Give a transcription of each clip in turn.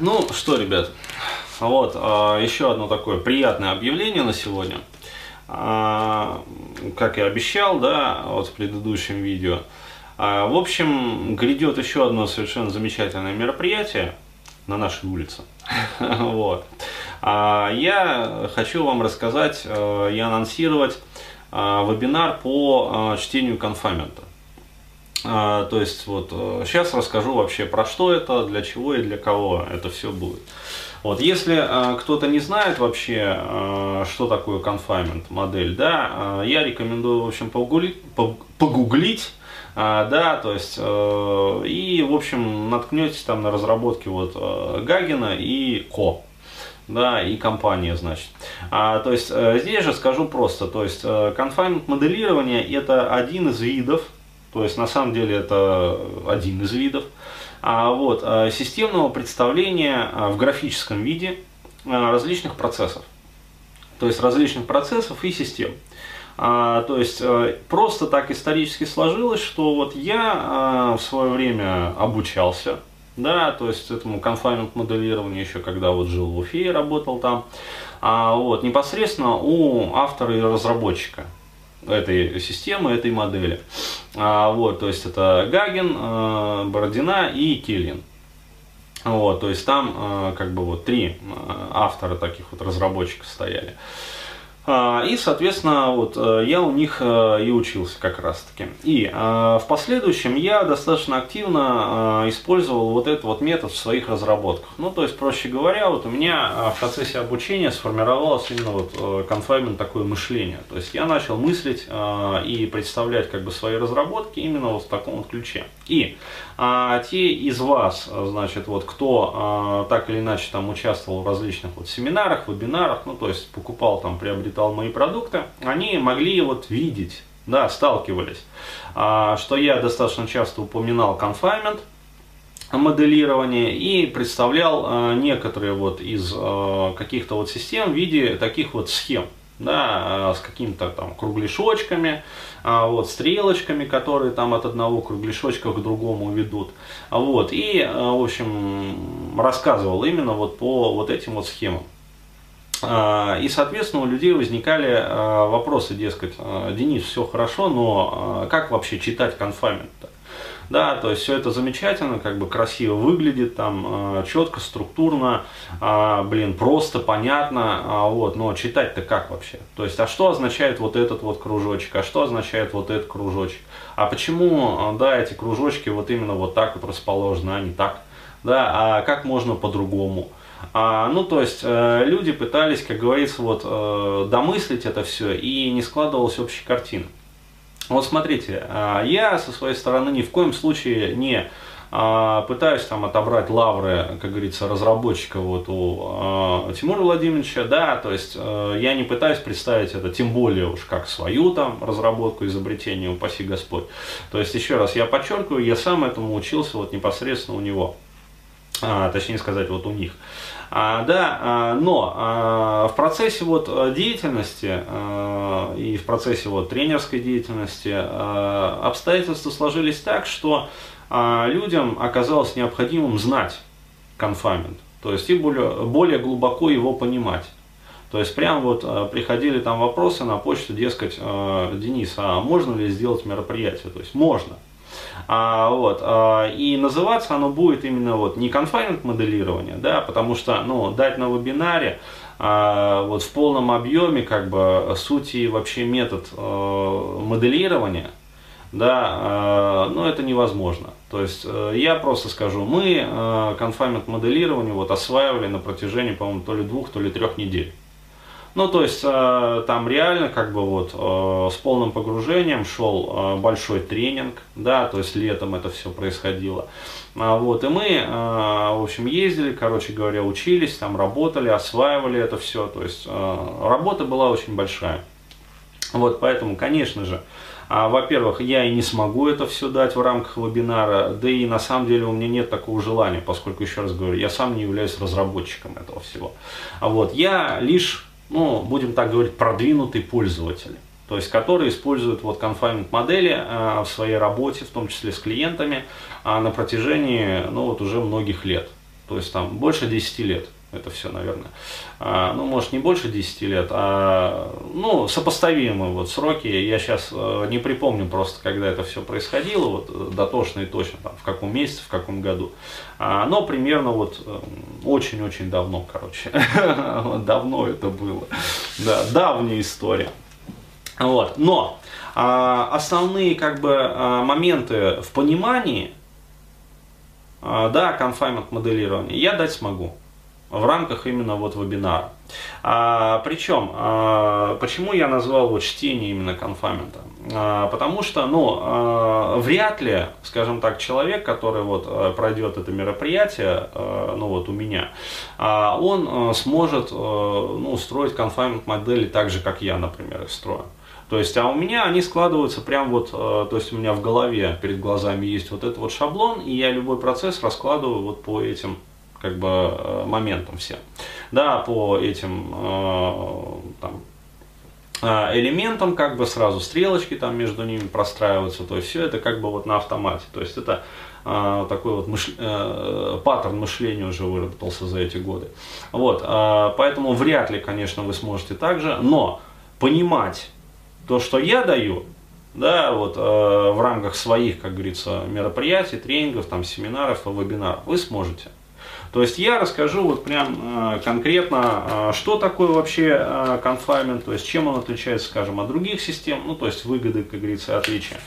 Ну что, ребят, вот а, еще одно такое приятное объявление на сегодня. А, как я обещал, да, вот в предыдущем видео. А, в общем, грядет еще одно совершенно замечательное мероприятие на нашей улице. Вот. Я хочу вам рассказать и анонсировать вебинар по чтению конфамента. А, то есть вот сейчас э, расскажу вообще про что это, для чего и для кого это все будет. Вот, если э, кто-то не знает вообще, э, что такое confinement модель, да, э, я рекомендую, в общем, погуглить, погуглить э, да, то есть, э, и, в общем, наткнетесь там на разработки вот э, Гагина и Ко, да, и компания, значит. А, то есть, э, здесь же скажу просто, то есть, э, confinement моделирование это один из видов, то есть на самом деле это один из видов. А вот, э, системного представления э, в графическом виде э, различных процессов. То есть различных процессов и систем. А, то есть просто так исторически сложилось, что вот я в свое время обучался, да, то есть этому конфаймент моделированию еще когда вот жил в Уфе и работал там, а, вот, непосредственно у автора и разработчика этой системы, этой модели. А, вот, то есть это Гагин, э, Бородина и Киллин. Вот, то есть там э, как бы вот три э, автора таких вот разработчиков стояли. А, и, соответственно, вот э, я у них э, и учился как раз таки. И э, в последующем я достаточно активно использовал вот этот вот метод в своих разработках. Ну, то есть, проще говоря, вот у меня в процессе обучения сформировалось именно вот конфаймент такое мышление. То есть, я начал мыслить и представлять как бы свои разработки именно вот в таком вот ключе. И а те из вас, значит, вот кто а, так или иначе там участвовал в различных вот семинарах, вебинарах, ну то есть покупал там, приобретал мои продукты, они могли вот видеть, да, сталкивались, а, что я достаточно часто упоминал confinement, моделирование и представлял а, некоторые вот из а, каких-то вот систем в виде таких вот схем да, с какими-то там кругляшочками, вот, стрелочками, которые там от одного кругляшочка к другому ведут. Вот, и, в общем, рассказывал именно вот по вот этим вот схемам. А, и, соответственно, у людей возникали вопросы, дескать, Денис, все хорошо, но как вообще читать конфамент-то? Да, то есть все это замечательно, как бы красиво выглядит, там четко, структурно, блин, просто, понятно, вот, но читать-то как вообще? То есть, а что означает вот этот вот кружочек, а что означает вот этот кружочек? А почему, да, эти кружочки вот именно вот так вот расположены, а не так? Да, а как можно по-другому? А, ну, то есть э, люди пытались, как говорится, вот э, домыслить это все, и не складывалась общей картины. Вот смотрите, а, я со своей стороны ни в коем случае не а, пытаюсь там отобрать лавры, как говорится, разработчика вот у а, Тимура Владимировича, да, то есть я не пытаюсь представить это, тем более уж как свою там разработку, изобретение, упаси Господь. То есть еще раз я подчеркиваю, я сам этому учился вот непосредственно у него а, точнее сказать, вот у них. А, да, а, но а, в процессе вот деятельности а, и в процессе вот тренерской деятельности а, обстоятельства сложились так, что а, людям оказалось необходимым знать конфамент, то есть и более, более глубоко его понимать. То есть прям вот э, приходили там вопросы на почту, дескать, э, Денис, а можно ли сделать мероприятие? То есть можно. А, вот, а, и называться оно будет именно вот не confinement моделирование, да, потому что, ну, дать на вебинаре а, вот в полном объеме, как бы, суть и вообще метод а, моделирования, да, а, ну, это невозможно. То есть, а, я просто скажу, мы а, confinement моделирование вот осваивали на протяжении, по-моему, то ли двух, то ли трех недель. Ну, то есть э, там реально как бы вот э, с полным погружением шел э, большой тренинг, да, то есть летом это все происходило. А, вот, и мы, в общем, ездили, короче говоря, учились, там работали, осваивали это все, то есть работа была очень большая. Вот, поэтому, конечно же, а, во-первых, я и не смогу это все дать в рамках вебинара, да и на самом деле у меня нет такого желания, поскольку, еще раз говорю, я сам не являюсь разработчиком этого всего. А вот, я лишь ну, будем так говорить, продвинутый пользователь. То есть, которые используют вот confinement модели э, в своей работе, в том числе с клиентами, э, на протяжении, ну, вот уже многих лет. то есть там больше 10 лет это все, наверное. А, ну, может, не больше 10 лет, а, ну, сопоставимые вот сроки. Я сейчас э, не припомню просто, когда это все происходило, вот, э, дотошно и точно, там, в каком месяце, в каком году. А, но примерно вот э, очень-очень давно, короче. Давно это было. Да, давняя история. Вот. Но а, основные как бы моменты в понимании, да, confinement моделирования я дать смогу в рамках именно вот вебинара. А, причем, а, почему я назвал вот чтение именно конфамента? А, потому что, ну, а, вряд ли, скажем так, человек, который вот а, пройдет это мероприятие, а, ну вот у меня, а, он а, сможет а, ну, строить конфамент модели так же, как я, например, их строю. То есть, а у меня они складываются прям вот, то есть у меня в голове перед глазами есть вот этот вот шаблон, и я любой процесс раскладываю вот по этим как бы э, моментам всем. Да, по этим э, там, э, элементам как бы сразу стрелочки там между ними простраиваются, то есть все это как бы вот на автомате, то есть это э, такой вот мыш... э, паттерн мышления уже выработался за эти годы. Вот, э, поэтому вряд ли, конечно, вы сможете так же, но понимать то, что я даю, да, вот э, в рамках своих, как говорится, мероприятий, тренингов, там, семинаров, вебинаров, вы сможете. То есть я расскажу вот прям э, конкретно, э, что такое вообще конфаймент, то есть чем он отличается, скажем, от других систем, ну то есть выгоды, как говорится, отличия.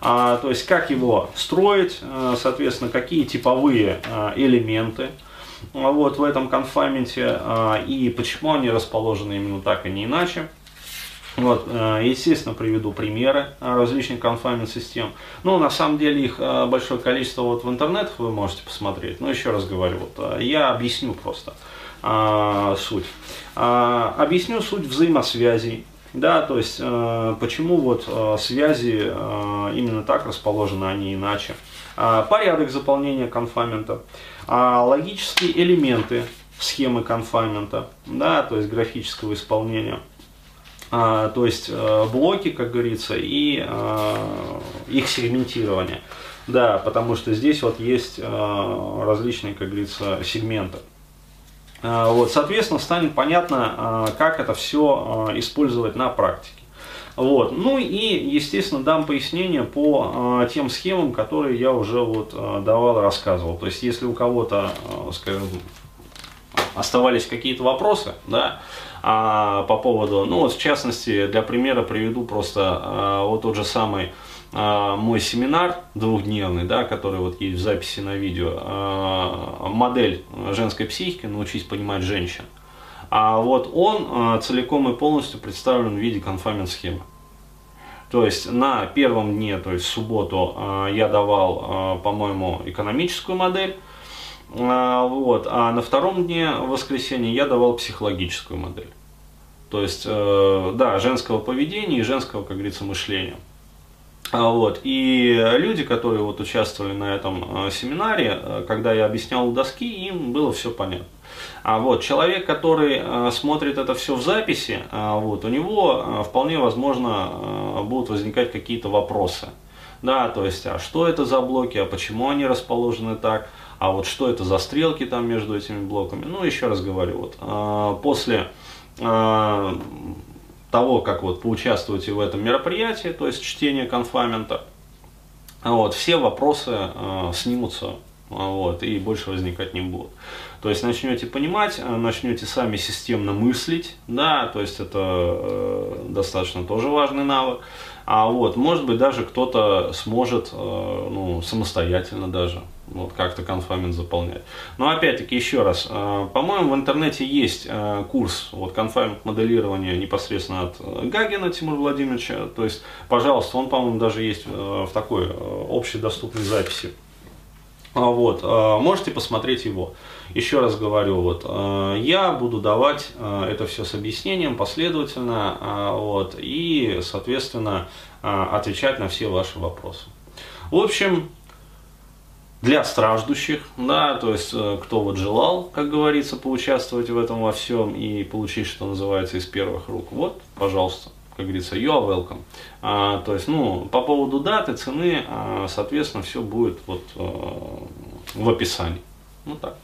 А, то есть как его строить, э, соответственно, какие типовые элементы вот в этом конфайменте и почему они расположены именно так, а не иначе. Вот, э, естественно, приведу примеры э, различных конфаймент систем. Ну, на самом деле их э, большое количество вот в интернетах вы можете посмотреть. Но еще раз говорю, вот, я объясню просто а, суть. А, объясню суть взаимосвязей. Да, то есть почему вот связи именно так расположены, а не иначе. А, порядок заполнения конфаймента, логические элементы схемы конфаймента, да, то есть графического исполнения – а, то есть э, блоки, как говорится, и а, их сегментирование. Да, потому что здесь вот есть а, различные, как говорится, сегменты. Вот, соответственно, станет понятно, как это все использовать на практике. Вот. Ну и, естественно, дам пояснение по тем схемам, которые я уже вот давал, рассказывал. То есть, если у кого-то, скажем, оставались какие-то вопросы, да, а, по поводу, ну вот в частности, для примера приведу просто а, вот тот же самый а, мой семинар двухдневный, да, который вот есть в записи на видео, а, модель женской психики, научись понимать женщин. А вот он а, целиком и полностью представлен в виде конфамент схемы. То есть на первом дне, то есть в субботу, я давал, по-моему, экономическую модель, вот. А на втором дне воскресенья я давал психологическую модель. То есть, э, да, женского поведения и женского, как говорится, мышления. А, вот. И люди, которые вот участвовали на этом э, семинаре, э, когда я объяснял доски, им было все понятно. А вот человек, который смотрит это все в записи, вот, у него вполне возможно будут возникать какие-то вопросы. Да, то есть, а что это за блоки, а почему они расположены так, а вот что это за стрелки там между этими блоками. Ну, еще раз говорю, вот а, после а, того, как вот поучаствуете в этом мероприятии, то есть чтение конфамента, вот, все вопросы э, снимутся вот, и больше возникать не будут. То есть начнете понимать, начнете сами системно мыслить, да, то есть это э, достаточно тоже важный навык. А вот, может быть, даже кто-то сможет э, ну, самостоятельно даже вот, как-то конфамент заполнять. Но опять-таки, еще раз, э, по-моему, в интернете есть э, курс вот, конфамент моделирования непосредственно от Гагина Тимура Владимировича. То есть, пожалуйста, он, по-моему, даже есть в такой общедоступной записи. А вот, можете посмотреть его. Еще раз говорю, вот, я буду давать это все с объяснением последовательно, вот, и, соответственно, отвечать на все ваши вопросы. В общем, для страждущих, да, то есть э, кто вот желал, как говорится, поучаствовать в этом во всем и получить, что называется, из первых рук, вот, пожалуйста, как говорится, you are welcome. А, то есть, ну, по поводу даты, цены, а, соответственно, все будет вот а, в описании. Ну так.